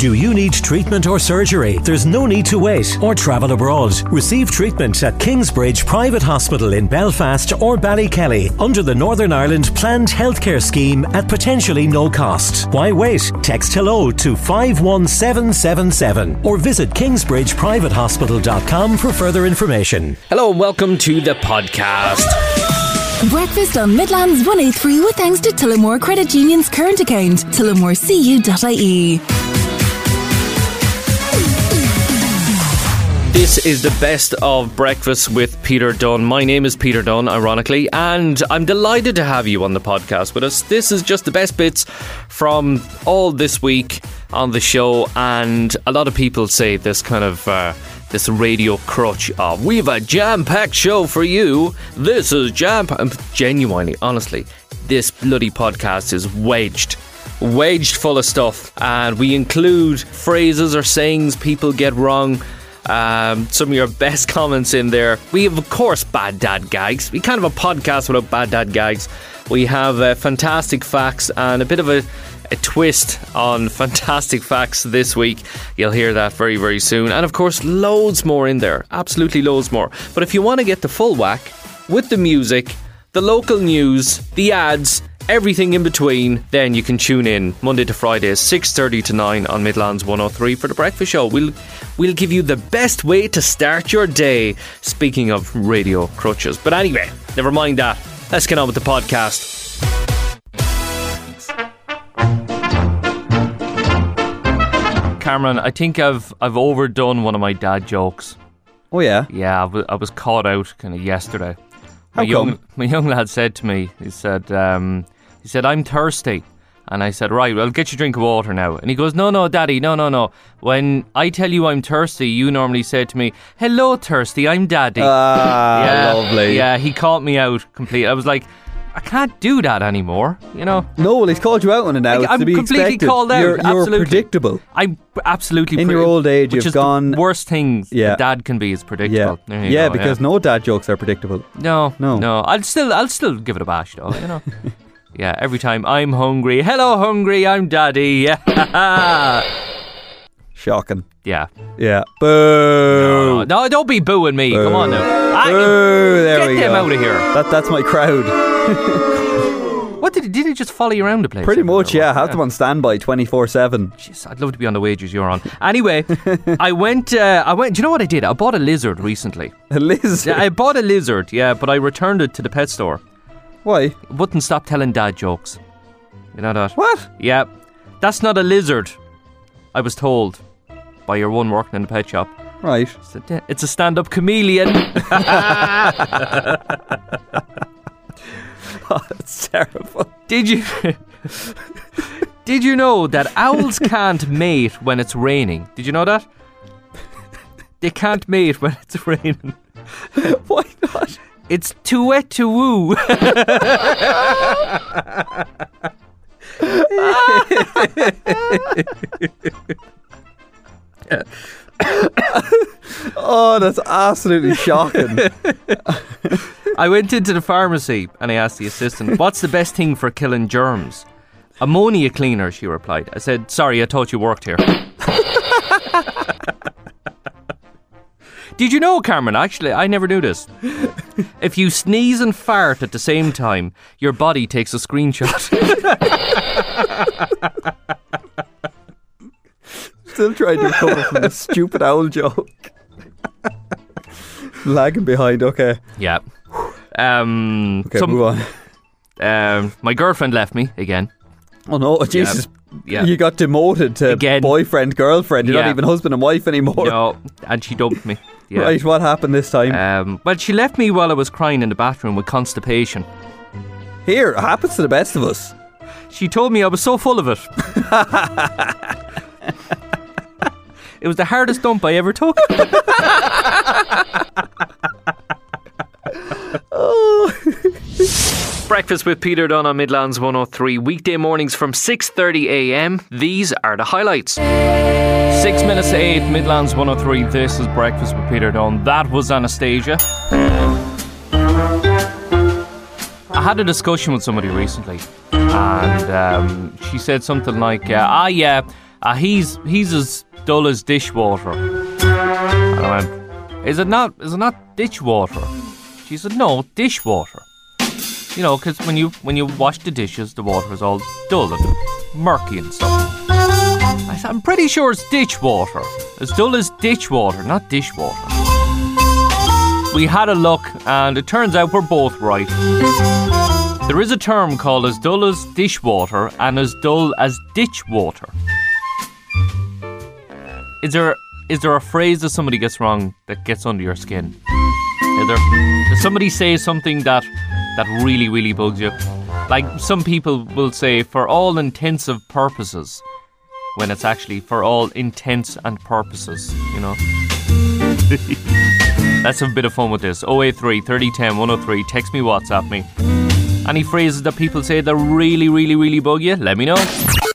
Do you need treatment or surgery? There's no need to wait or travel abroad. Receive treatment at Kingsbridge Private Hospital in Belfast or Ballykelly under the Northern Ireland Planned Healthcare Scheme at potentially no cost. Why wait? Text hello to 51777 or visit kingsbridgeprivatehospital.com for further information. Hello and welcome to the podcast. Breakfast on Midlands 183 with thanks to Tullamore Credit Union's current account, tullamorecu.ie. This is the best of breakfast with Peter Dunne. My name is Peter Dunne, ironically, and I'm delighted to have you on the podcast with us. This is just the best bits from all this week on the show, and a lot of people say this kind of. Uh, this radio crutch of we've a jam-packed show for you. This is jam. Genuinely, honestly, this bloody podcast is wedged, wedged full of stuff, and we include phrases or sayings people get wrong. Um, some of your best comments in there. We have, of course, bad dad gags. We can't have a podcast without bad dad gags. We have uh, fantastic facts and a bit of a a twist on fantastic facts this week. You'll hear that very, very soon. And of course, loads more in there. Absolutely loads more. But if you want to get the full whack with the music, the local news, the ads, everything in between, then you can tune in Monday to Friday, 6.30 to 9 on Midlands 103 for the breakfast show. We'll, we'll give you the best way to start your day. Speaking of radio crutches. But anyway, never mind that. Let's get on with the podcast. Cameron, I think I've I've overdone one of my dad jokes. Oh yeah. Yeah, I was, I was caught out kind of yesterday. My How young my young lad said to me, he said, um, he said, I'm thirsty. And I said, right, well, get you a drink of water now. And he goes, no, no, daddy, no, no, no. When I tell you I'm thirsty, you normally say to me, hello, thirsty, I'm daddy. Ah, yeah, lovely. Yeah, he caught me out completely. I was like, I can't do that anymore, you know? No, well, he's called you out on it now. To be completely expected. called out, You're, you're absolutely. predictable. I'm absolutely In pre- your old age, which you've gone- the worst things Yeah. a dad can be is predictable. You yeah, go, because no dad jokes are predictable. No, No. no. I'll still, I'll still give it a bash, though. You know. yeah, every time I'm hungry. Hello, hungry. I'm daddy. Yeah. Shocking. yeah. Yeah. No, Boo. no, don't be booing me. Come on now. You- Boo. There get we them go. out of here. That, that's my crowd. What did he? Did he just follow you around the place? Pretty much, yeah. Have them on standby 24 7. Jeez, I'd love to be on the wages you're on. Anyway, I went. Uh, I went. Do you know what I did? I bought a lizard recently. Liz. Yeah, I bought a lizard. Yeah, but I returned it to the pet store. Why? It wouldn't stop telling dad jokes. You know that? What? Yeah, that's not a lizard. I was told by your one working in the pet shop. Right. Said, "Yeah, It's a stand-up chameleon. That's terrible. Did you? Did you know that owls can't mate when it's raining? Did you know that? They can't mate when it's raining. Why not? It's too wet to woo. Oh, that's absolutely shocking. I went into the pharmacy and I asked the assistant, "What's the best thing for killing germs?" Ammonia cleaner, she replied. I said, "Sorry, I thought you worked here." Did you know, Cameron? Actually, I never knew this. If you sneeze and fart at the same time, your body takes a screenshot. Still trying to recover from the stupid owl joke. Lagging behind, okay. yeah. Um, Okay, some- move on. um, my girlfriend left me again. Oh no, Jesus. Yeah. You got demoted to Again. boyfriend, girlfriend. You're Yeah. not even husband and wife anymore. No, and she dumped me. Yeah. Right, what happened this time? Um, well, she left me while I was crying in the bathroom with constipation. Here, it happens to the best of us. She told me I was so full of it. it was the hardest dump I ever took. Breakfast with Peter Dunne on Midlands 103 weekday mornings from 6:30 a.m. These are the highlights. 6 minutes to 8 Midlands 103 this is Breakfast with Peter Dunne. That was Anastasia. I had a discussion with somebody recently and um, she said something like uh, ah yeah Uh, he's he's as dull as dishwater. And I went, is it not? Is it not dishwater? She said, no, dishwater. You know, because when you when you wash the dishes, the water is all dull and murky and stuff. I said, I'm pretty sure it's ditchwater. As dull as ditchwater, not dishwater. We had a look, and it turns out we're both right. There is a term called as dull as dishwater and as dull as ditch water. Is there is there a phrase that somebody gets wrong that gets under your skin? Is there does somebody say something that that really really bugs you? Like some people will say for all intensive purposes when it's actually for all intents and purposes, you know. Let's have a bit of fun with this. 083 3010 103. Text me, WhatsApp me. Any phrases that people say that really, really, really bug you? Let me know.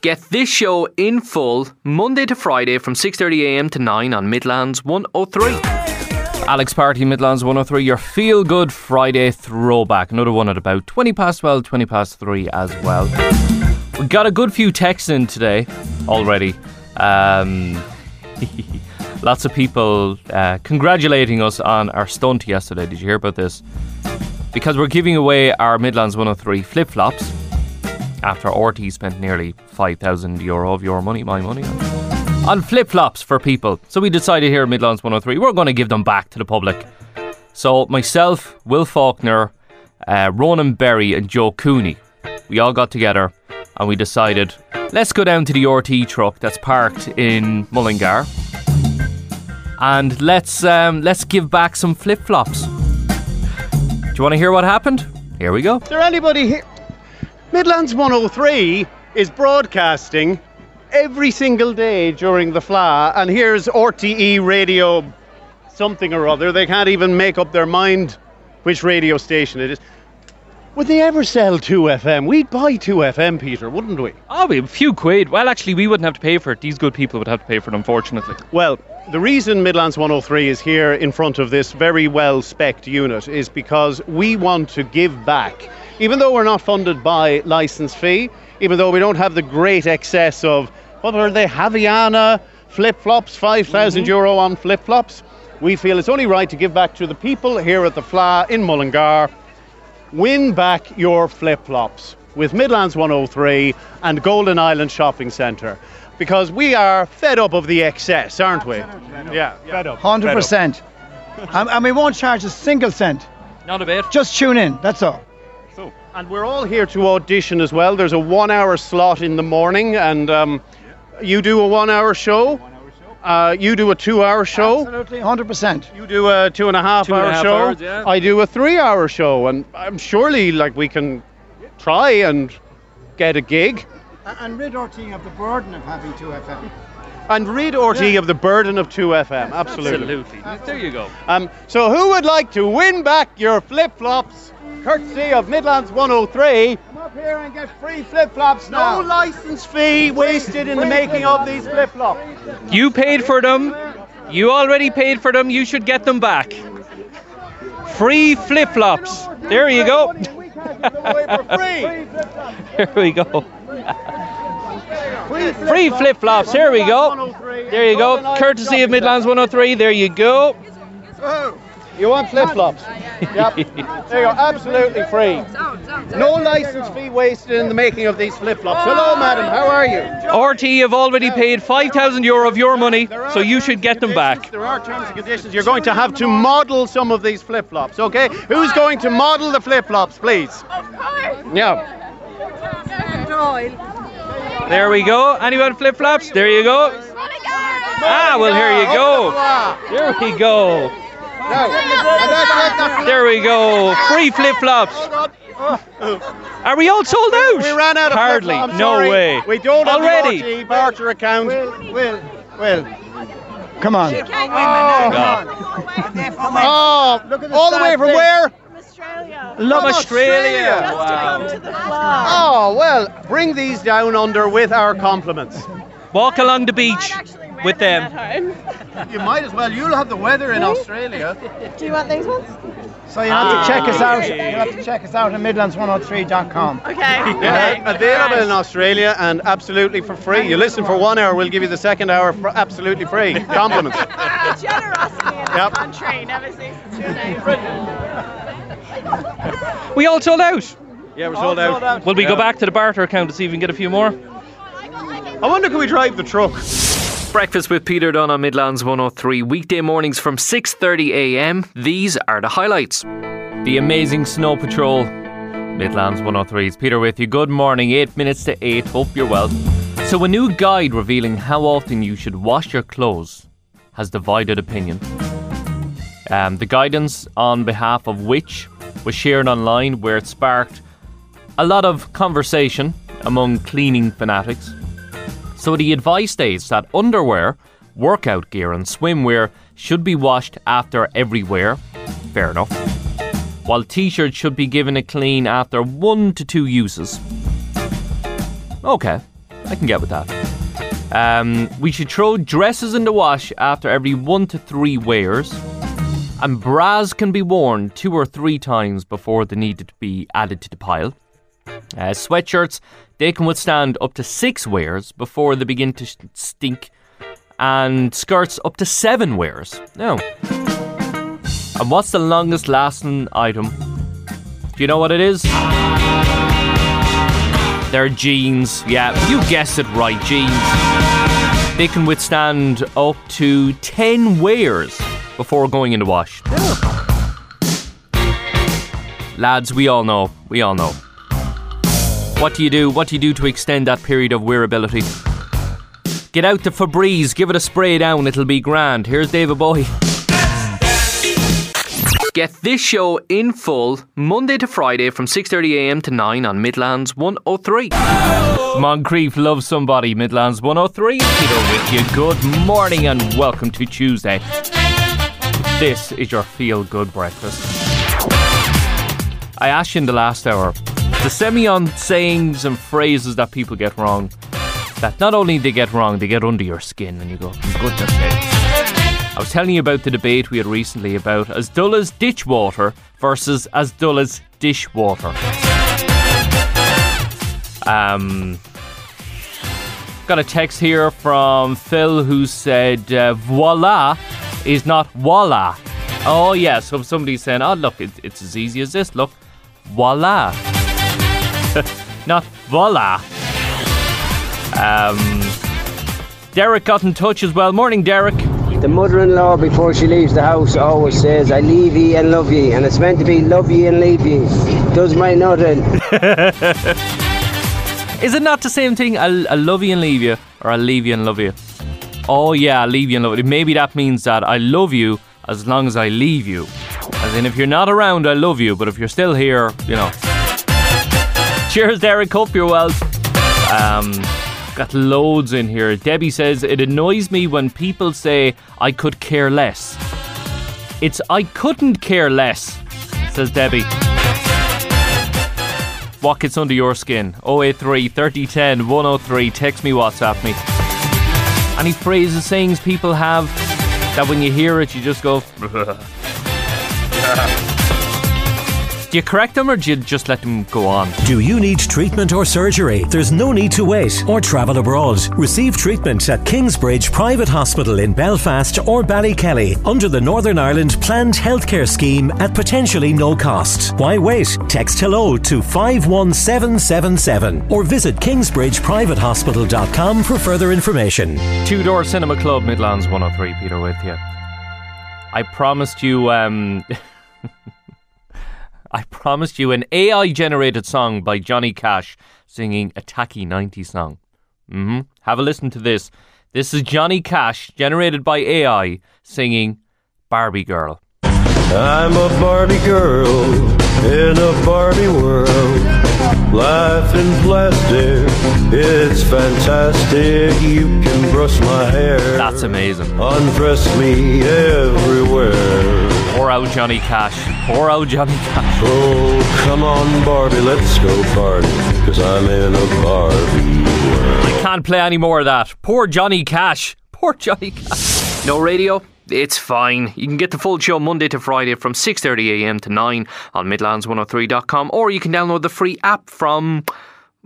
Get this show in full Monday to Friday from 6:30am to 9 on Midlands 103. Alex Party, Midlands 103, your feel good Friday throwback. Another one at about 20 past 12, 20 past 3 as well. We got a good few texts in today already. Um, lots of people uh, congratulating us on our stunt yesterday. Did you hear about this? Because we're giving away our Midlands 103 flip flops after RTE spent nearly 5,000 euro of your money, my money, on, on flip flops for people. So we decided here at Midlands 103 we're going to give them back to the public. So myself, Will Faulkner, uh, Ronan Berry, and Joe Cooney, we all got together and we decided let's go down to the RTE truck that's parked in Mullingar and let's um, let's give back some flip flops. Do you want to hear what happened? Here we go. Is there anybody here? Midlands 103 is broadcasting every single day during the Fleadh, and here's RTE radio something or other. They can't even make up their mind which radio station it is. Would they ever sell 2FM? We'd buy 2FM, Peter, wouldn't we? Oh, we a few quid. Well, actually, we wouldn't have to pay for it. These good people would have to pay for it, unfortunately. Well, the reason Midlands 103 is here in front of this very well spec'd unit is because we want to give back. Even though we're not funded by license fee, even though we don't have the great excess of, what are they, Havaiana flip flops, 5,000 mm-hmm. euro on flip flops, we feel it's only right to give back to the people here at the Fleadh in Mullingar. Win back your flip flops with Midlands 103 and Golden Island Shopping Centre. Because we are fed up of the excess, aren't we? Yeah, fed up. Hundred fed up. percent. And and we won't charge a single cent. Not a bit. Just tune in. That's all. And we're all here to audition as well. There's a one hour slot in the morning, and um, you do a one hour show. Uh, you do a two hour show. Absolutely, hundred percent. You do a two and a half Two and hour a half show. hours, yeah. I do a three hour show, and I'm surely like we can try and get a gig And rid our team of the burden of having two FM. and rid RTE of the burden of 2FM. Absolutely. Absolutely. There you go. Um, so who would like to win back your flip flops, courtesy of Midlands 103? Come up here and get free flip flops No license fee wasted in the making of these flip flops. You paid for them. You already paid for them. You should get them back. Free flip flops. There you go. There we go. Free flip flops. Here we go. There you go. Courtesy of Midlands 103. There you go. You want flip flops? yep. There you go. Absolutely free. No license fee wasted in the making of these flip flops. Hello, madam. How are you? RTE have already paid 5,000 euro of your money, so you should get them back. There are terms and conditions. You're going to have to model some of these flip flops, okay? Who's going to model the flip flops, please? Of course. Yeah. There we go. Anyone flip flops? There you go. Ah, well, here you go. There we go. There we go. Free flip flops. Are we all sold out? We ran out of Hardly. flip-flops, No sorry. way. We don't have Already. the RTE barter account. Will, Will, Will. Come on. Oh, oh Look at the all the way from there. where? Love From Australia. Australia. Wow. Oh, well, bring these down under with our compliments. Walk along the beach. With them. You might as well. You'll have the weather in Australia. Do you want these ones? So you have to ah. check us out. You have to check us out at Midlands103.com. Okay. Yeah, uh, available in Australia and absolutely for free. You listen for one hour, we'll give you the second hour for absolutely free. Compliments. Generosity in this Yep. country never ceases to amaze We all sold out. Yeah, we're sold out. Will we go back to the barter account to see if we can get a few more? I wonder can we drive the truck? Breakfast with Peter Dunne on Midlands 103 weekday mornings from 6:30 a.m. These are the highlights. The amazing Snow Patrol Midlands 103 is Peter with you. Good morning. 8 minutes to 8. Hope you're well. So a new guide revealing how often you should wash your clothes has divided opinion. Um, the guidance on behalf of which was shared online where it sparked a lot of conversation among cleaning fanatics. So the advice states that underwear, workout gear, and swimwear should be washed after every wear. Fair enough. While t-shirts should be given a clean after one to two uses. Okay, I can get with that. Um, we should throw dresses in the wash after every one to three wears. And bras can be worn two or three times before they need to be added to the pile. Uh, sweatshirts, they can withstand up to six wears before they begin to stink, and skirts up to seven wears. No. and what's the longest lasting item? Do you know what it is? They're jeans. Yeah, you guessed it right, jeans. They can withstand up to 10 wears before going in the wash. Lads, we all know. We all know. What do you do? What do you do to extend that period of wearability? Get out the Febreze, give it a spray down, it'll be grand. Here's David Bowie. Get this show in full Monday to Friday from 6:30am to 9 on Midlands 103. Moncrief loves somebody. Midlands 103. Peter with you. Good morning and welcome to Tuesday. This is your feel good breakfast. I asked you in the last hour to send me on sayings and phrases that people get wrong. That not only they get wrong, they get under your skin, and you go, goodness. I was telling you about the debate we had recently about as dull as ditch water versus as dull as dishwater. Um, got a text here from Phil who said, uh, voila is not voila. Oh, yeah, so somebody's saying, oh, look, it, it's as easy as this, look, voila. not voila. Um, Derek got in touch as well. Morning, Derek. The mother-in-law, before she leaves the house, always says, "I leave ye and love ye," and it's meant to be love ye and leave ye. Does my nothing. Is it not the same thing? I'll, I'll love you and leave you, or I'll leave you and love you? Oh, yeah, I'll leave you and love you. Maybe that means that I love you as long as I leave you. As in, if you're not around, I love you, but if you're still here, you know. Cheers, Derek. Hope you're well. Um, got loads in here. Debbie says, It annoys me when people say, I could care less. It's I couldn't care less, says Debbie. What gets under your skin? 083 3010 103. Text me, WhatsApp me. Any phrases, sayings people have that when you hear it, you just go. do you correct them or do you just let them go on? Do you need treatment or surgery? There's no need to wait or travel abroad. Receive treatment at Kingsbridge Private Hospital in Belfast or Ballykelly under the Northern Ireland Planned Healthcare Scheme at potentially no cost. Why wait? Text hello to 51777 or visit kingsbridgeprivatehospital.com for further information. Two Door Cinema Club, Midlands 103. Peter with you. I promised you. Um, promised you an AI generated song by Johnny Cash singing a tacky 90s song. hmm Have a listen to this. This is Johnny Cash generated by AI singing Barbie Girl. I'm a Barbie girl in a Barbie world. Life in plastic, it's fantastic. You can brush my hair. That's amazing. Undress me everywhere. Poor old Johnny Cash. Poor old Johnny Cash. Oh, come on, Barbie, let's go party. Cause I'm in a Barbie world. I can't play any more of that. Poor Johnny Cash. Poor Johnny Cash. No radio? It's fine. You can get the full show Monday to Friday from 6.30am to 9 on midlands103.com or you can download the free app from,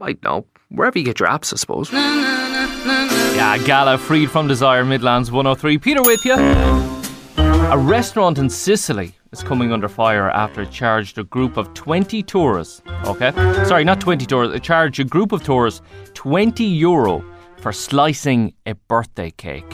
I don't know, wherever you get your apps, I suppose. Yeah, Gala, freed from desire, Midlands 103. Peter with you. A restaurant in Sicily is coming under fire after it charged a group of 20 tourists, okay? Sorry, not 20 tourists, it charged a group of tourists 20 euro for slicing a birthday cake.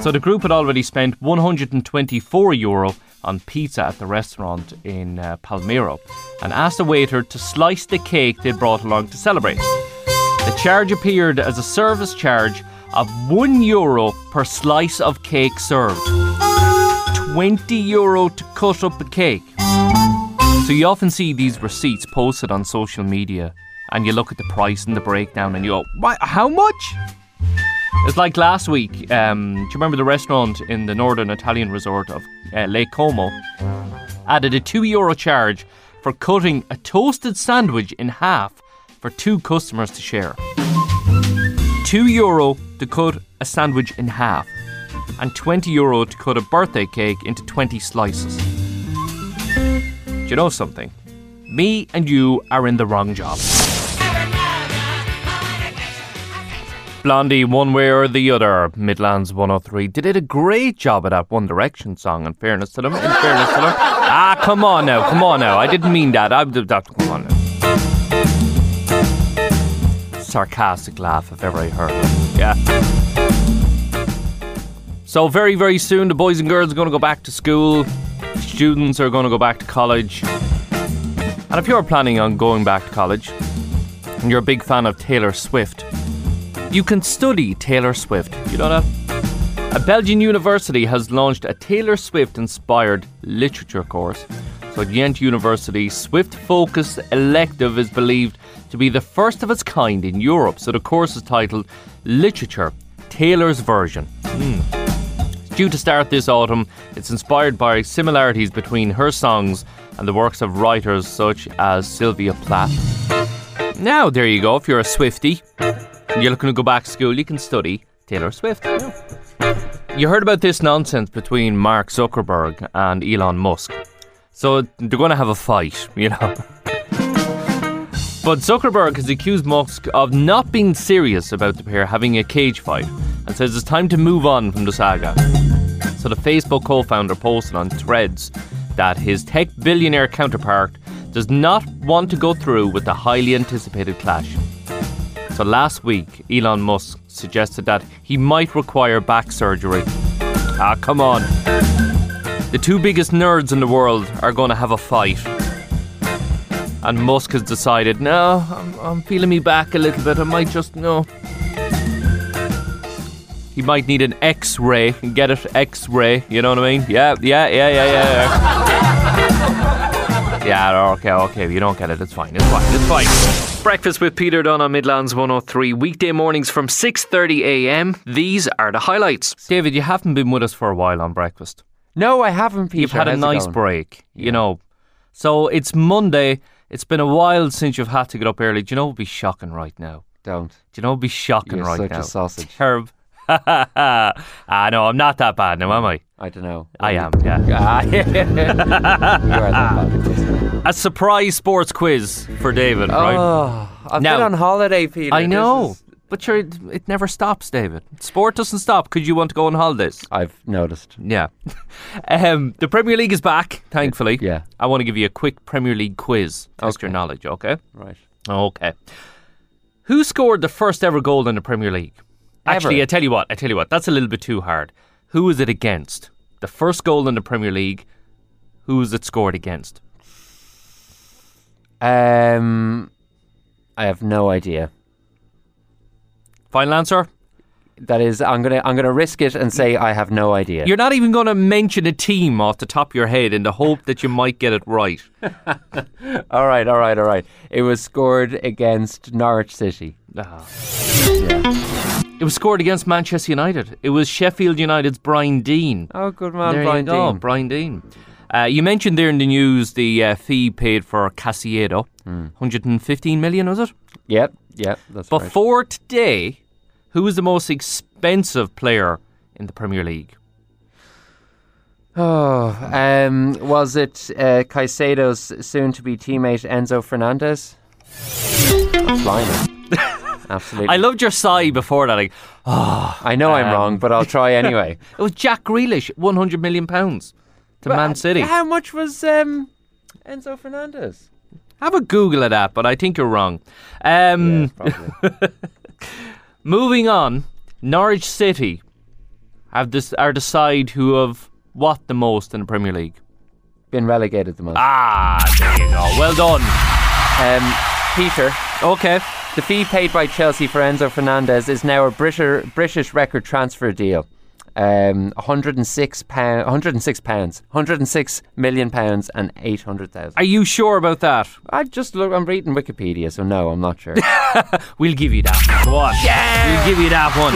So the group had already spent 124 euro on pizza at the restaurant in uh, Palermo and asked the waiter to slice the cake they'd brought along to celebrate. The charge appeared as a service charge of 1 euro per slice of cake served. 20 euro to cut up a cake. So you often see these receipts posted on social media and you look at the price and the breakdown and you go, "Why, how much? It's like last week. Um, do you remember the restaurant in the northern Italian resort of uh, Lake Como? Added a two euro charge for cutting a toasted sandwich in half for two customers to share. Two euro to cut a sandwich in half, and 20 euro to cut a birthday cake into 20 slices. Do you know something? Me and you are in the wrong job. Blondie, one way or the other, Midlands 103. They did a great job of that One Direction song, in fairness to them. In fairness to them. Ah, come on now, come on now. I didn't mean that. I, that come on now. Sarcastic laugh, if ever I heard it. Yeah. So, very, very soon, the boys and girls are going to go back to school. Students are going to go back to college. And if you're planning on going back to college, and you're a big fan of Taylor Swift, you can study Taylor Swift. You know that? A Belgian university has launched a Taylor Swift inspired literature course. So, at Ghent University, Swift focused elective is believed to be the first of its kind in Europe. So, the course is titled Literature Taylor's Version. Hmm. Due to start this autumn. It's inspired by similarities between her songs and the works of writers such as Sylvia Plath. Now, there you go. If you're a Swifty and you're looking to go back to school, you can study Taylor Swift. You heard about this nonsense between Mark Zuckerberg and Elon Musk. So they're going to have a fight, you know. But Zuckerberg has accused Musk of not being serious about the pair having a cage fight and says it's time to move on from the saga. So the Facebook co founder posted on threads that his tech billionaire counterpart does not want to go through with the highly anticipated clash. So last week, Elon Musk suggested that he might require back surgery. Ah, come on. The two biggest nerds in the world are going to have a fight. And Musk has decided, no, I'm, I'm feeling me back a little bit. I might just, no. He might need an x ray. Get it? X ray. You know what I mean? Yeah, yeah, yeah, yeah, yeah. yeah, okay, okay. If you don't get it, it's fine. It's fine. It's fine. Breakfast with Peter Dunne on Midlands 103. Weekday mornings from 6.30am. These are the highlights. David, you haven't been with us for a while on breakfast. No, I haven't, Peter. You've had a How's it nice going? break, you know. So it's Monday. It's been a while since you've had to get up early. Do you know what would be shocking right now? Don't. Do you know what would be shocking You're right such now? a sausage. Terrible. ah, no, I'm not that bad now, am I? I don't know. I am, yeah. Ah, you are that bad. A surprise sports quiz for David, right? Oh, I've Now- been on holiday, Peter. I This know. is- But you're, it never stops, David. Sport doesn't stop because you want to go on holidays. I've noticed. Yeah. um, the Premier League is back, thankfully. Yeah. I want to give you a quick Premier League quiz. Test your knowledge, okay? Right. Okay. Who scored the first ever goal in the Premier League? Actually, I tell you what, I tell you what, that's a little bit too hard. Who was it against? The first goal in the Premier League, who was it scored against? Um, I have no idea. Final answer? That is, I'm gonna I'm gonna risk it and say I have no idea. You're not even going to mention a team off the top of your head in the hope that you might get it right. all right, all right, all right. It was scored against Norwich City. Ah. It was scored against Manchester United. It was Sheffield United's Brian Deane. Oh, good man, there Brian you go, Deane. Brian Deane. Uh, you mentioned there in the news the uh, fee paid for Caicedo, Hmm. 115 million, was it? Yep, yep, that's right. Before today, Who is the most expensive player in the Premier League? Oh, um, was it uh, Caicedo's soon-to-be teammate Enzo Fernandez? I'm flying. Absolutely. I loved your sigh before that. Like, oh, I know I'm um, wrong, but I'll try anyway. It was Jack Grealish, 100 million pounds to Man City. How much was um, Enzo Fernandez? Have a Google of that, but I think you're wrong. Um, Probably. Moving on, Norwich City have this are the side who have what the most in the Premier League. Been relegated the most. Ah, there you go. Well done. Um, Peter, Okay. the fee paid by Chelsea for Enzo Fernandez is now a British British record transfer deal. Um, 106 pound, 106 pounds, 106 million pounds, and 800,000. Are you sure about that? I just look. I'm reading Wikipedia, so no, I'm not sure. We'll give you that. What? Yeah. We'll give you that one.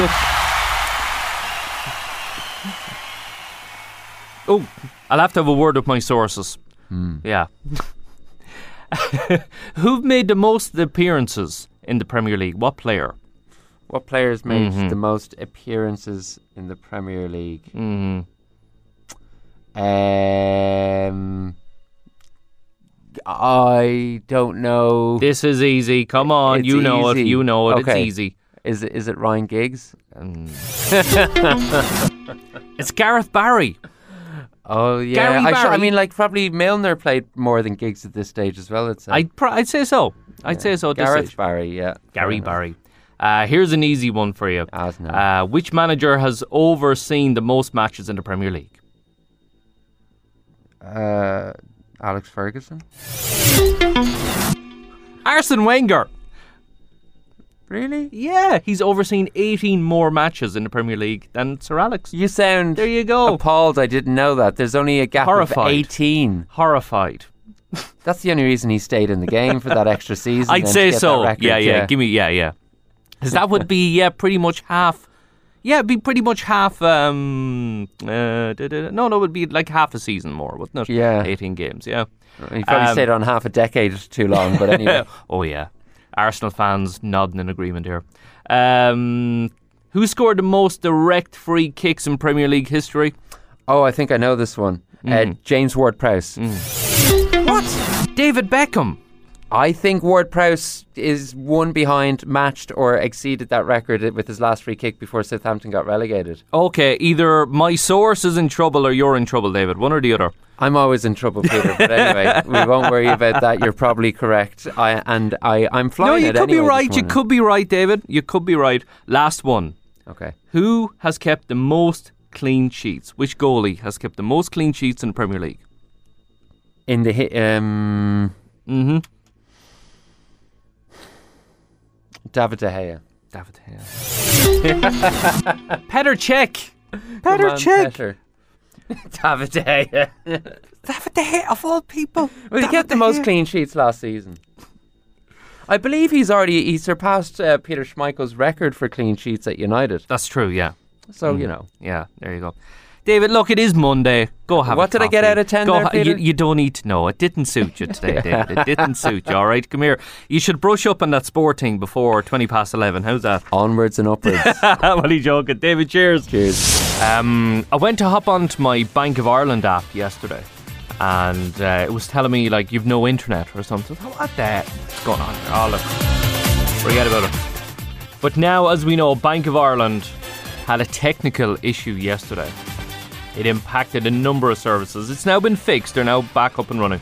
oh, I'll have to have a word with my sources. Yeah. Who've made the most appearances in the Premier League? What player? What players made Mhm. the most appearances in the Premier League? Mm. Um, I don't know. This is easy. Come on, It's you know it. You know it. Okay. It's easy. Is it is it Ryan Giggs? It's Gareth Barry. Oh yeah, I, sh- I mean, like probably Milner played more than Giggs at this stage as well. I'd pr- I'd say so. I'd say so. Gareth. Barry, yeah, Gary Barry. Uh, here's an easy one for you. Uh, which manager has overseen the most matches in the Premier League? Uh, Alex Ferguson. Arsene Wenger. Really? Yeah, he's overseen 18 more matches in the Premier League than Sir Alex. You sound There you go. appalled. I didn't know that. There's only a gap Horrified. of 18. Horrified. That's the only reason he stayed in the game for that extra season. I'd say so. record, yeah, yeah, Give me, yeah, yeah. Because that would be, yeah, pretty much half. Yeah, it'd be pretty much half. Um, uh, no, no, it would be like half a season more, wouldn't it? Yeah. 18 games, yeah. He probably Um, stayed on half a decade too long, but anyway. oh yeah, Arsenal fans nodding in agreement here. Um, who scored the most direct free kicks in Premier League history? oh, I think I know this one. Uh, Mm. James Ward-Prowse. What? David Beckham. I think Ward-Prowse is one behind, matched or exceeded that record with his last free kick before Southampton got relegated. Okay, either my source is in trouble or you're in trouble, David. One or the other. I'm always in trouble, Peter. But anyway, we won't worry about that. You're probably correct. I and I, I'm flying no, you could be anyway this right. You could be right, David. You could be right. Last one. Okay. Who has kept the most clean sheets? Which goalie has kept the most clean sheets in the Premier League? In the hit, um, Mm-hmm. David De Gea. David De Gea. Petr Cech. Come Petr on, Cech. David De Gea. David De Gea of all people. well, he kept the most clean sheets last season. I believe he's already he surpassed uh, Peter Schmeichel's record for clean sheets at United. That's true. Yeah. So Mm. you know, Yeah. There you go. David, look, it is Monday. Go have. What did I get out of 10 Go there, you, Peter? you don't need to know. It didn't suit you today, David. It didn't suit you. All right, come here. You should brush up on that sporting before twenty past eleven. How's that? onwards and upwards. what are you joking, David? Cheers. Cheers. Um, I went to hop onto my Bank of Ireland app yesterday, and uh, it was telling me like you've no internet or something. What the? What's going on? Here? Oh look, forget about it. But now, as we know, Bank of Ireland had a technical issue yesterday. It impacted a number of services. It's now been fixed. They're now back up and running.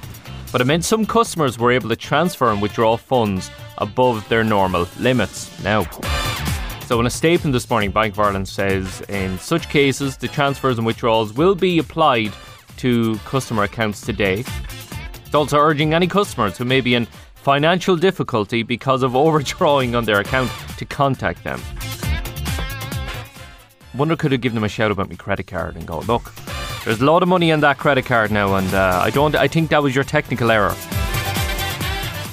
But it meant some customers were able to transfer and withdraw funds above their normal limits. Now, so in a statement this morning, Bank of Ireland says in such cases, the transfers and withdrawals will be applied to customer accounts today. It's also urging any customers who may be in financial difficulty because of overdrawing on their account to contact them. Wonder could have given them a shout about my credit card and go, look, there's a lot of money on that credit card now, and uh, I don't. I think that was your technical error.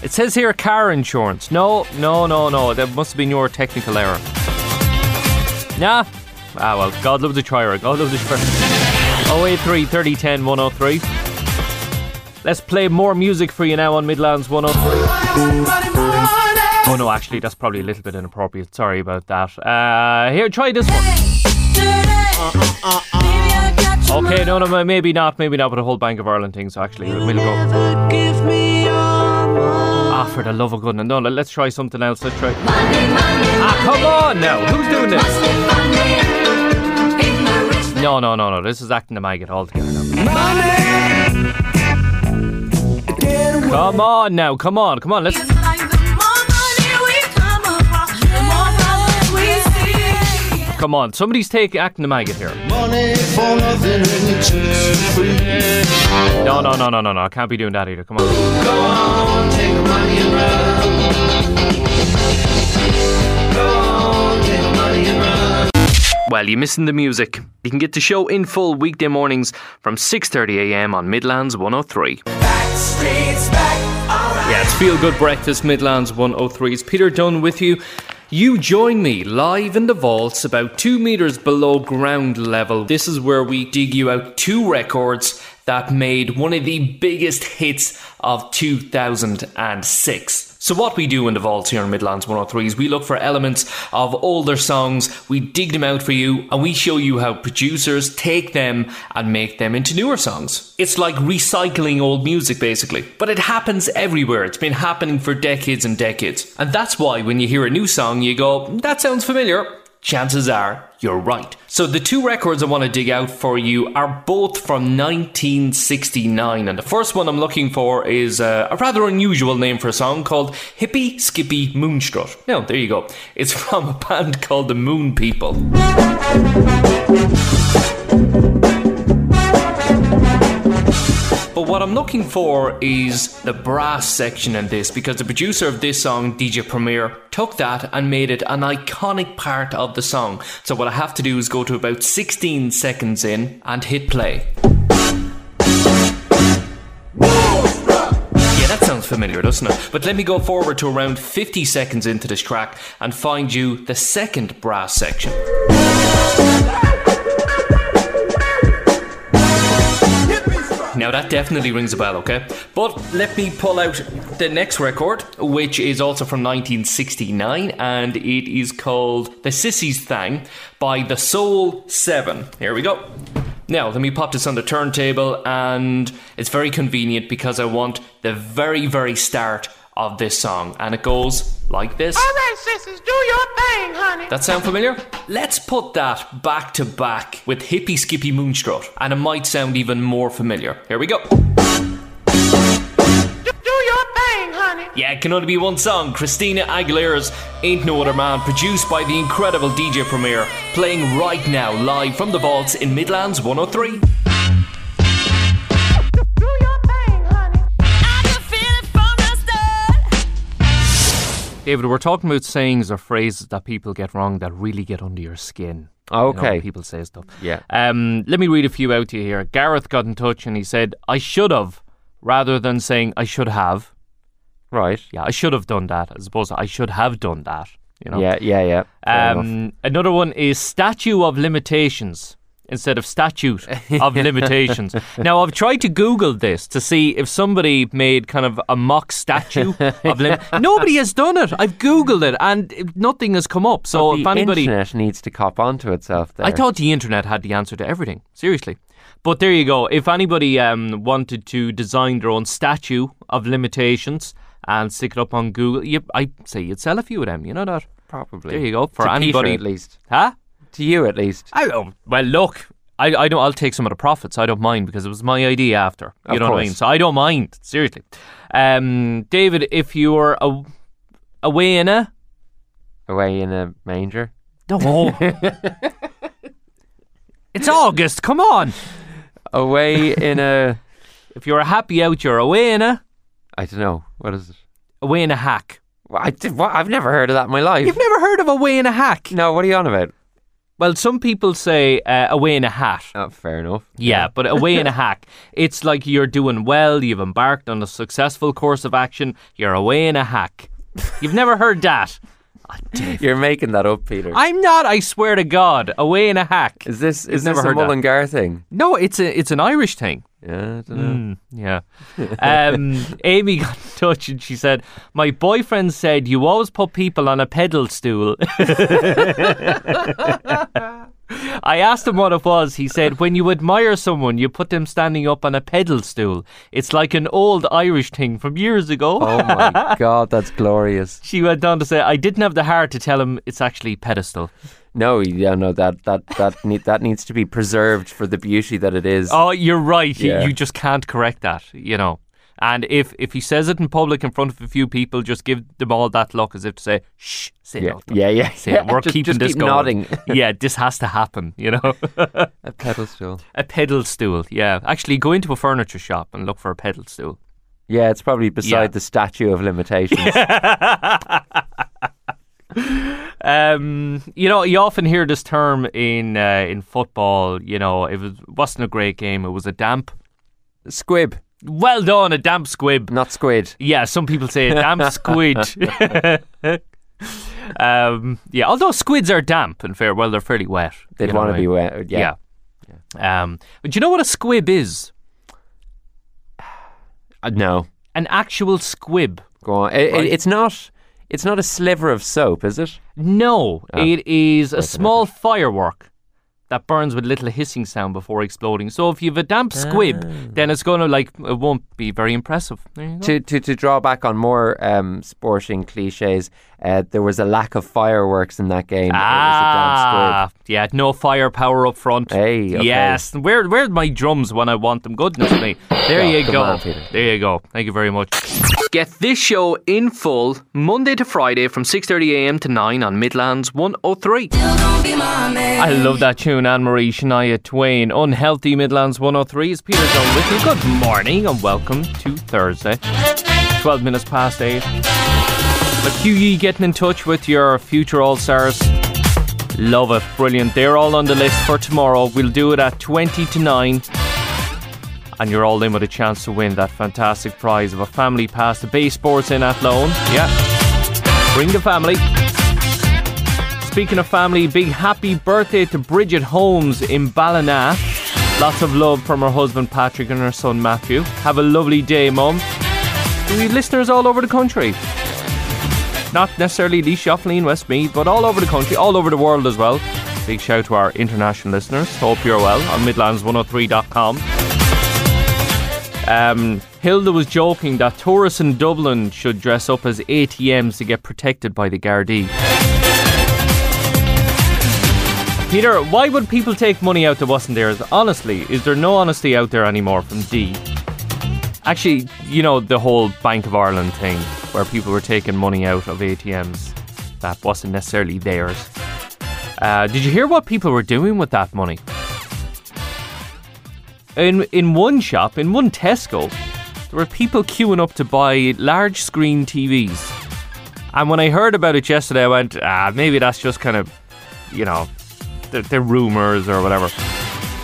It says here car insurance. No, no, no, no. That must have been your technical error. Nah. Ah, well, God loves a trier. God loves a trier. 083 30 10 103. Let's play more music for you now on Midlands 103. Oh no, actually, that's probably a little bit inappropriate. Sorry about that. Uh, here, try this one. Okay, no, no, maybe not, maybe not, but a whole Bank of Ireland thing. So actually, we'll go. Ah, for the love of goodness, no, let's try something else. Let's try. Ah, come on now, who's doing this? No, no, no, no. This is acting the maggot altogether now. Come on now, come on, come on. Let's. Come on, somebody's taking acting the maggot here. Money for nothing and the. No, no, no, no, no, no. I can't be doing that either. Come on. Go on, take money and run. On, take money and run. Well, you're missing the music. You can get the show in full weekday mornings from 6:30 a.m. on Midlands 103. Streets back, alright. Yeah, it's Feel Good Breakfast Midlands 103. It's Peter Dunne with you. You join me live in the vaults about two meters below ground level. This is where we dig you out two records that made one of the biggest hits of 2006. So, what we do in the vaults here in Midlands 103 is we look for elements of older songs, we dig them out for you, and we show you how producers take them and make them into newer songs. It's like recycling old music, basically. But it happens everywhere. It's been happening for decades and decades. And that's why when you hear a new song, you go, that sounds familiar. Chances are you're right. So the two records I want to dig out for you are both from 1969, and the first one I'm looking for is uh, a rather unusual name for a song called Hippy Skippy Moonstrut. Now, there you go. It's from a band called the Moon People. But what I'm looking for is the brass section in this because the producer of this song, DJ Premier, took that and made it an iconic part of the song. So what I have to do is go to about 16 seconds in and hit play. Yeah, that sounds familiar, doesn't it? But let me go forward to around 50 seconds into this track and find you the second brass section. Now that definitely rings a bell, okay? But let me pull out the next record, which is also from 1969, and it is called The Sissy's Thang by The Soul 7. Here we go. Now, let me pop this on the turntable, and it's very convenient because I want the very, very start of this song, and it goes like this. All right, sisters, do your thing, honey. That sound familiar? Let's put that back to back with Hippie Skippy Moonstrut, and it might sound even more familiar. Here we go. Do your thing, honey. Yeah, it can only be one song Christina Aguilera's Ain't No Other Man, produced by the incredible DJ Premier, playing right now live from the vaults in Midlands 103. David, we're talking about sayings or phrases that people get wrong that really get under your skin. You know, Okay. people say stuff. Yeah. Um, let me read a few out to you here. Gareth got in touch and he said, I should have, rather than saying I should have. Right. Yeah, I should have done that, as opposed to I should have done that. You know? Yeah, yeah, yeah. Um, another one is statue of limitations instead of statute of limitations. Now, I've tried to Google this to see if somebody made kind of a mock statue of lim- Nobody has done it. I've Googled it and nothing has come up. So if the anybody. internet needs to cop onto itself there. I thought the internet had the answer to everything. Seriously. But there you go. If anybody um, wanted to design their own statue of limitations and stick it up on Google, you, I say you'd sell a few of them. You know that? Probably. There you go. For To Peter, anybody at least. Huh? To you at least. I don't. Well, look, I, I don't. I'll take some of the profits. I don't mind because it was my idea after. You Of know what I mean? course. So I don't mind. Seriously, um, David, if you're a, away in a Away in a manger. no, it's August. Come on. Away in a. If you're a happy out, you're away in a I don't know. What is it? away in a hack. Well, I did, what? I've never heard of that in my life. You've never heard of a away in a hack? No, what are you on about? Well, some people say uh, away in a hat. Oh, fair enough. Yeah, but away in a hack. It's like you're doing well, you've embarked on a successful course of action, you're away in a hack. You've never heard that. You're making that up, Peter. I'm not, I swear to God, away in a hack. is this You've is never this a. Mullingar thing? No, it's a it's an Irish thing. Yeah, I don't know. Mm, yeah. Um, Amy got in touch and she said, My boyfriend said you always put people on a pedal stool. I asked him what it was. He said, When you admire someone, you put them standing up on a pedal stool. It's like an old Irish thing from years ago. Oh my god, that's glorious. She went on to say, I didn't have the heart to tell him it's actually pedestal. No, yeah, no, that that that need, that needs to be preserved for the beauty that it is. Oh, you're right. You- Yeah. You, just can't correct that, you know. And if if he says it in public in front of a few people, just give them all that look as if to say, "Shh, say Yeah, nothing." yeah, yeah, Say, yeah. We're Just- keeping just this keep going. nodding. yeah, this has to happen. You know, a pedal stool. a pedal stool. Yeah, actually, go into a furniture shop and look for a pedal stool. Yeah, it's probably beside Yeah. the statue of limitations. Um, you know, you often hear this term in uh, in football. You know, it was wasn't a great game. It was a damp squib. Well done, a damp squib, not squid. Yeah, some people say a damp squid. um, yeah, although squids are damp and fair, well, they're fairly wet. They'd what I be wet, yeah. Yeah. Um, but do you know what a squib is? Uh, no. An actual squib. Go on. It, Right. it, it's not. It's not a sliver of soap, is it? No, Ah. it is a small firework that burns with a little hissing sound before exploding. So if you have a damp squib, then it's going to like it won't be very impressive. There you go. To, to to draw back on more um, sporting cliches, uh, there was a lack of fireworks in that game. Ah, yeah, no firepower up front. Hey, okay. yes. Where where's my drums when I want them? Goodness me. There you come go. on, Peter. there you go. Thank you very much. Get this show in full Monday to Friday from 6:30 a.m. to 9 on Midlands 103. I love that tune, Anne Marie Shania Twain. Unhealthy Midlands 103 is Peter Dunne with you. Good morning and welcome to Thursday. 12 minutes past 8. The QE getting in touch with your future All Stars. Love it. Brilliant. They're all on the list for tomorrow. We'll do it at 20 to 9. And you're all in with a chance to win that fantastic prize of a family pass to Bay Sports in Athlone. Yeah. Bring the family. Speaking of family, big happy birthday to Bridget Holmes in Ballina. Lots of love from her husband Patrick and her son Matthew. Have a lovely day, Mum. We have listeners all over the country. Not necessarily Lee Shuffling, Westmeath, but all over the country, all over the world as well. Big shout to our international listeners. Hope you're well on Midlands103.com. Um, Hilda was joking that tourists in Dublin should dress up as ATMs to get protected by the Gardaí. Peter, why would people take money out that wasn't theirs? Honestly, is there no honesty out there anymore from D? Actually, you know, the whole Bank of Ireland thing where people were taking money out of ATMs that wasn't necessarily theirs. Uh, did you hear what people were doing with that money? In in one shop, in one Tesco, there were people queuing up to buy large screen TVs. And when I heard about it yesterday, I went, ah, maybe that's just kind of, you know, they're, they're rumors or whatever.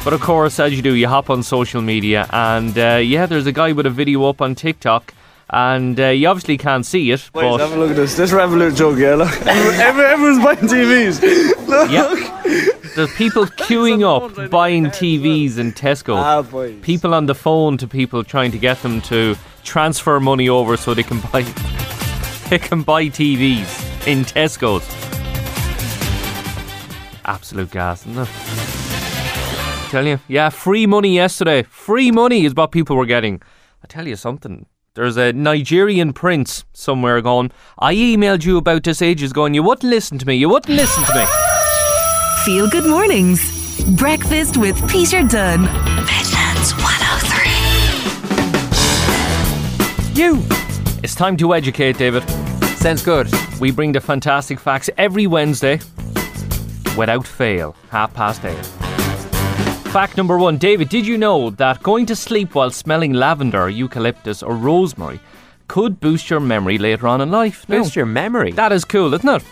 But of course, as you do, you hop on social media, and uh, yeah, there's a guy with a video up on TikTok, and uh, you obviously can't see it. Wait, but have a look at this. This Revolut jug, yeah, look. Everyone, everyone's buying TVs. Look. Yeah. There's people queuing up buying TVs in Tesco. Ah, boys. People on the phone to people trying to get them to transfer money over so they can buy they can buy TVs in Tesco's. Absolute gas, isn't it? Tell you, yeah, free money yesterday. Free money is what people were getting. I tell you something. There's a Nigerian prince somewhere going. I emailed you about this ages ago, and you wouldn't listen to me. You wouldn't listen to me. Feel good mornings. Breakfast with Peter Dunne. Midlands 103. You. It's time to educate, David. Sounds good. We bring the fantastic facts every Wednesday without fail, half past eight. Fact number one David, did you know that going to sleep while smelling lavender, eucalyptus, or rosemary could boost your memory later on in life? No. Boost your memory. That is cool, isn't it?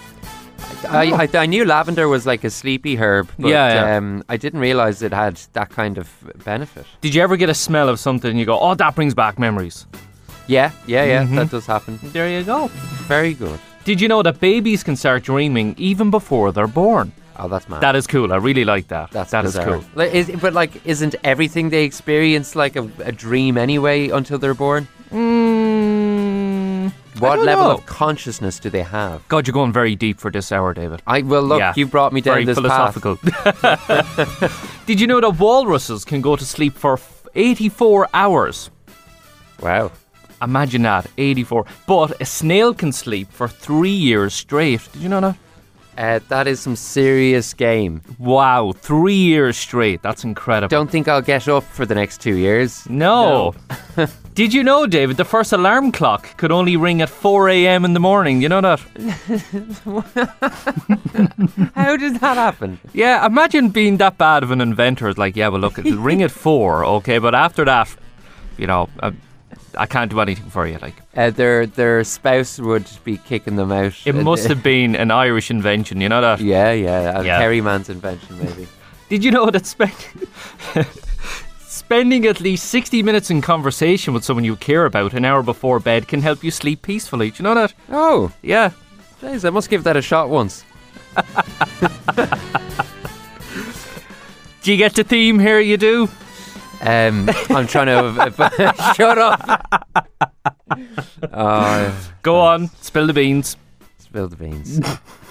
I, I, I knew lavender was like a sleepy herb, but Yeah, yeah. Um, I didn't realize it had that kind of benefit. Did you ever get a smell of something and you go, oh, that brings back memories? Yeah, yeah, yeah, Mhm. that does happen. There you go. Very good. Did you know that babies can start dreaming even before they're born? Oh, that's mad. That is cool. I really like that. That's that is bizarre. cool. Like, is, but like, isn't everything they experience like a, a dream anyway until they're born? Mm, What level know. of consciousness do they have? God, you're going very deep for this hour, David. I well look, Yeah, you brought me down very this path. philosophical. Did you know that walruses can go to sleep for 84 hours? Wow. Imagine that, 84. But a snail can sleep for three years straight. Did you know that? Uh, that is some serious game. Wow, three years straight. That's incredible. Don't think I'll get up for the next two years. No. Did you know, David, the first alarm clock could only ring at 4 a.m. in the morning? You know that? How does that happen? Yeah, imagine being that bad of an inventor. It's like, yeah, well, look, it'll ring at 4, okay, but after that, you know, uh, I can't do anything for you. Like, Uh, their their spouse would be kicking them out. it must have been an Irish invention, you know that? Yeah, yeah. A Yeah. Kerry man's invention, maybe. Did you know that spend, spending at least 60 minutes in conversation with someone you care about an hour before bed can help you sleep peacefully? Do you know that? Oh, Yeah. jeez, I must give that a shot once. Do you get the theme here? You do? Um, I'm trying to shut up. Oh, Go on, spill the beans. spill the beans.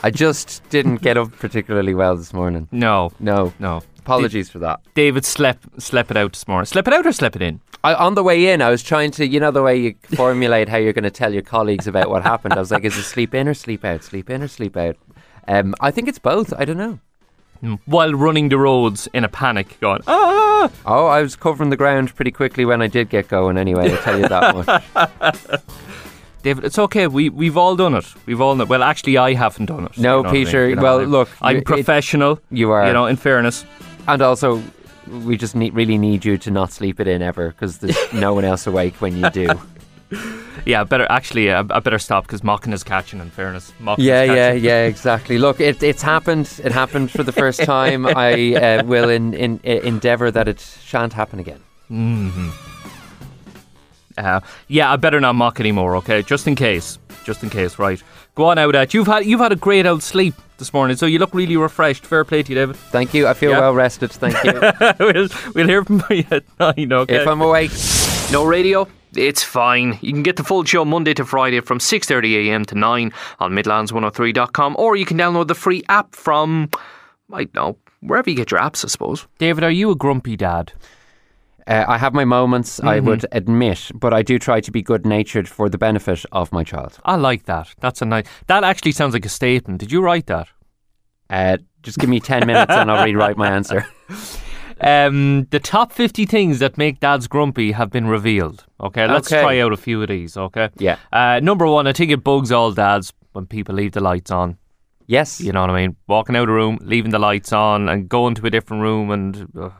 I just didn't get up particularly well this morning. No, No, no. Apologies for that. David slept slept it out this morning. Slept it out or slept it in? I, on the way in, I was trying to, you know, the way you formulate how you're going to tell your colleagues about what happened. I was like, is it sleep in or sleep out? Sleep in or sleep out? Um, I think it's both. I don't know. While running the roads in a panic, going, ah! Oh, I was covering the ground pretty quickly when I did get going. Anyway, I'll tell you that much. David, it's okay. We we've all done it. We've all done. it. Well, actually, I haven't done it. No, You know what I mean? Peter, You know, well, I'm- look, I'm you- it- professional. You are, You know, in fairness. And also, we just need, really need you to not sleep it in ever because there's no one else awake when you do. Yeah, better actually. I, I better stop because mocking is catching. In fairness, mocking Yeah, yeah, yeah, exactly. Look, it, it's happened. It happened for the first time. I uh, will in, in, uh, endeavour that it shan't happen again. Uh, yeah, I better not mock anymore. Okay, just in case. Just in case. Right. Go on out. At you've had you've had a great old sleep this morning, so you look really refreshed. Fair play to you, David. Thank you. I feel Yeah. well rested. Thank you. we'll, we'll hear from you at nine. Okay. if I'm awake. No radio? It's fine. You can get the full show Monday to Friday from 6.30am to 9 on midlands103.com or you can download the free app from, I don't know, wherever you get your apps, I suppose. David, are you a grumpy dad? Uh, I have my moments, I Mm-hmm. would admit, but I do try to be good natured for the benefit of my child. I like that. That's a nice... That actually sounds like a statement. Did you write that? Uh, just give me 10 minutes and I'll rewrite my answer. Um, the top 50 things that make dads grumpy have been revealed. Okay, let's Okay. try out a few of these, okay? Yeah. Uh, number one, I think it bugs all dads when people leave the lights on. Yes. You know what I mean? Walking out of a room, leaving the lights on, and going to a different room, and uh,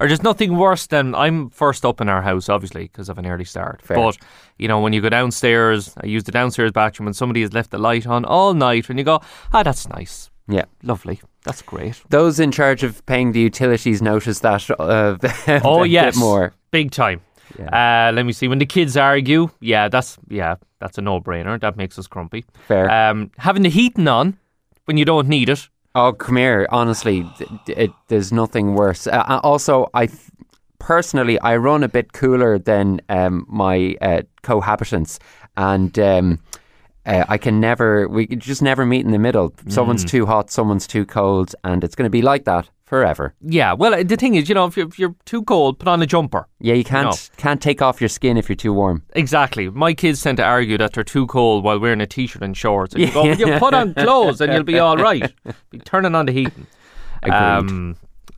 or there's nothing worse than I'm first up in our house, obviously, because of an early start. Fair. But you know, when you go downstairs, I use the downstairs bathroom, and somebody has left the light on all night, and you go, ah, that's nice, Yeah. lovely, that's great. Those in charge of paying the utilities notice that uh, Oh a yes, bit more. big time. Uh, let me see. When the kids argue, yeah, that's yeah, that's a no-brainer. That makes us grumpy. Fair. Um, having the heating on when you don't need it. Oh, come here. Honestly, it, there's nothing worse. Uh, uh, also, I th- personally I run a bit cooler than um, my uh, cohabitants, and um, uh, I can never. We just never meet in the middle. Someone's too hot, someone's too cold, and it's going to be like that forever. Yeah. Well, the thing is, you know, if you're, if you're too cold, put on a jumper. Yeah, you can't No. can't take off your skin if you're too warm. Exactly. My kids tend to argue that they're too cold while wearing a t-shirt and shorts. And you go, you put on clothes and you'll be all right. Be turning on the heating. Agreed. Um,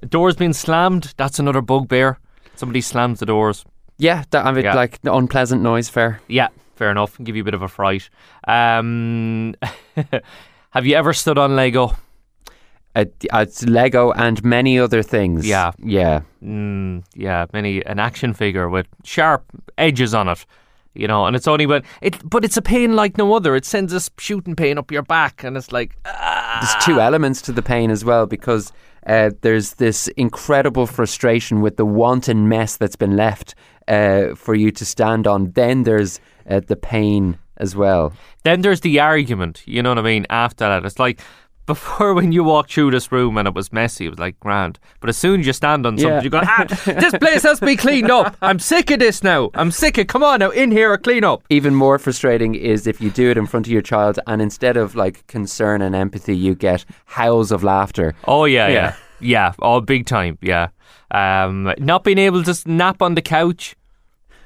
doors being slammed. That's another bugbear. Somebody slams the doors. Yeah, that, I mean, Yeah. like the unpleasant noise. Fair. Yeah, fair enough. Give you a bit of a fright. Um, have you ever stood on Lego? Uh, it's Lego and many other things. Yeah. yeah. Mm, yeah, many an action figure with sharp edges on it. You know, and it's only when it, but it's a pain like no other. It sends a shooting pain up your back, and it's like, There's two elements to the pain as well because uh, there's this incredible frustration with the wanton mess that's been left uh, for you to stand on. Then there's uh, the pain as well. then there's the argument. You know what I mean? After that, it's like before when you walked through this room and it was messy, it was like grand. But as soon as you stand on something, Yeah. you go, ah, this place has to be cleaned up. I'm sick of this now. I'm sick of. Come on now, in here, or clean up. Even more frustrating is if you do it in front of your child and instead of like concern and empathy, you get howls of laughter. Oh yeah, Yeah. yeah, yeah. Oh, big time. Yeah. Um, not being able to nap on the couch.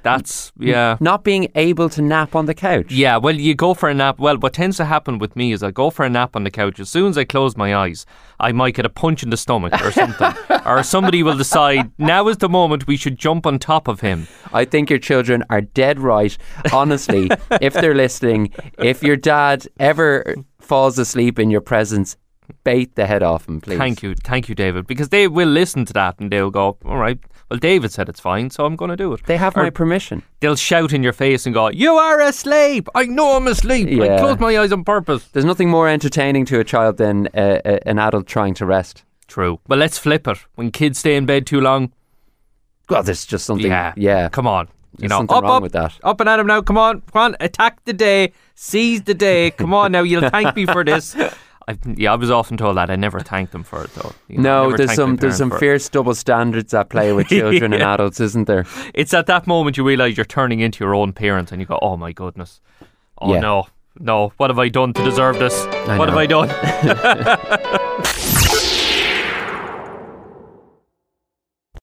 That's yeah. Not being able to nap on the couch. Yeah, well, you go for a nap. Well, what tends to happen with me is I go for a nap on the couch. As soon as I close my eyes, I might get a punch in the stomach or something. or somebody will decide now is the moment we should jump on top of him. I think your children are dead right. Honestly, if they're listening, if your dad ever falls asleep in your presence, bait the head off him, please. Thank you, thank you, David, because they will listen to that and they'll go, all right. Well, David said it's fine, so I'm going to do it. They have Or my permission. They'll shout in your face and go, "You are asleep! I know I'm asleep. I Yeah. closed my eyes on purpose." There's nothing more entertaining to a child than uh, uh, an adult trying to rest. True. Well, let's flip it. When kids stay in bed too long, well, there's just something. Yeah, yeah. Come on, you There's know, something up, wrong up, with that. Up and at him now. Come on, come on. Attack the day. Seize the day. Come on now. You'll thank me for this. I, yeah, I was often told that. I never thanked them for it though. You know, No, there's some there's some fierce double standards at play with children and adults, isn't there? It's at that moment you realise you're turning into your own parent, and you go, "Oh my goodness, oh Yeah. no, no, what have I done to deserve this? I what have. I done?"